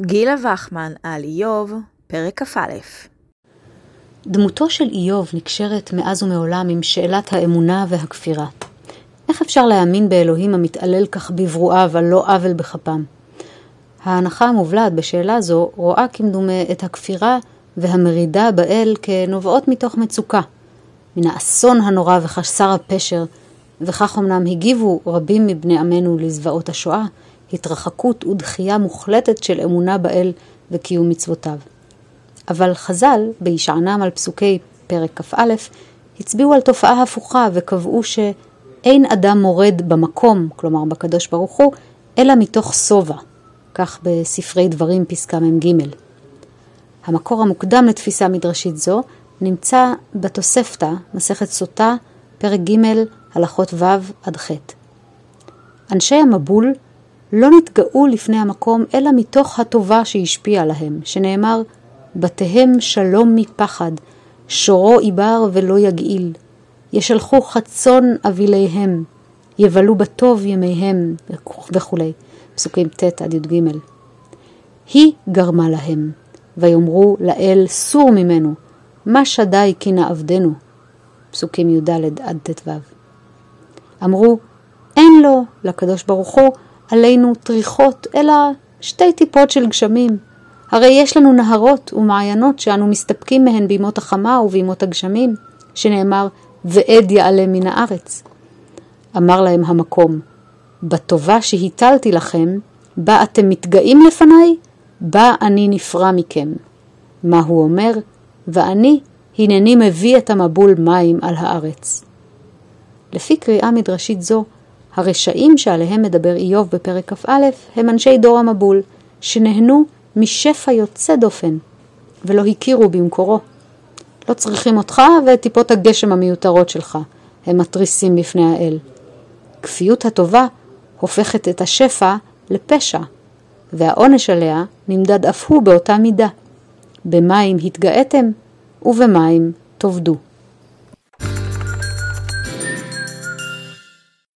גילה וחמן על איוב, פרק כ"א. דמותו של איוב נקשרת מאז ומעולם עם שאלת האמונה והכפירה. איך אפשר להאמין באלוהים המתעלל כך בברואיו על לא עוול בכפם? ההנחה המובלעת בשאלה זו רואה כמדומה את הכפירה והמרידה באל כנובעות מתוך מצוקה, מן האסון הנורא וחסר הפשר, וכך אמנם הגיבו רבים מבני עמנו לזוועות השואה, התרחקות ודחייה מוחלטת של אמונה באל וקיום מצוותיו. אבל חז"ל, בהישענם על פסוקי פרק כ"א, הצביעו על תופעה הפוכה וקבעו שאין אדם מורד במקום, כלומר בקדוש ברוך הוא, אלא מתוך שובע, כך בספרי דברים פסקה מ"ג. המקור המוקדם לתפיסה מדרשית זו נמצא בתוספתא, מסכת סוטה, פרק ג', הלכות ו' עד ח'. אנשי המבול לא נתגאו לפני המקום אלא מתוך הטובה שהשפיעה עליהם, שנאמר, בתיהם שלום מפחד, שורו עיבר ולא יגעיל, ישלחו חצון אביליהם, יבלו בטוב ימיהם, וכולי, פסוקים ט' עד י"ג. היא גרמה להם, ויאמרו לאל סור ממנו, מה שדי כי נעבדנו, פסוקים י"ד עד ט"ו. אמרו, אין לו, לקדוש ברוך הוא, עלינו טריחות, אלא שתי טיפות של גשמים. הרי יש לנו נהרות ומעיינות שאנו מסתפקים מהן בימות החמה ובימות הגשמים, שנאמר, ועד יעלה מן הארץ. אמר להם המקום, בטובה שהטלתי לכם, בה אתם מתגאים לפניי, בה אני נפרע מכם. מה הוא אומר? ואני, הנני מביא את המבול מים על הארץ. לפי קריאה מדרשית זו, הרשעים שעליהם מדבר איוב בפרק כ"א הם אנשי דור המבול, שנהנו משפע יוצא דופן, ולא הכירו במקורו. לא צריכים אותך ואת טיפות הגשם המיותרות שלך, הם מתריסים בפני האל. כפיות הטובה הופכת את השפע לפשע, והעונש עליה נמדד אף הוא באותה מידה. במים התגאיתם ובמים תאבדו.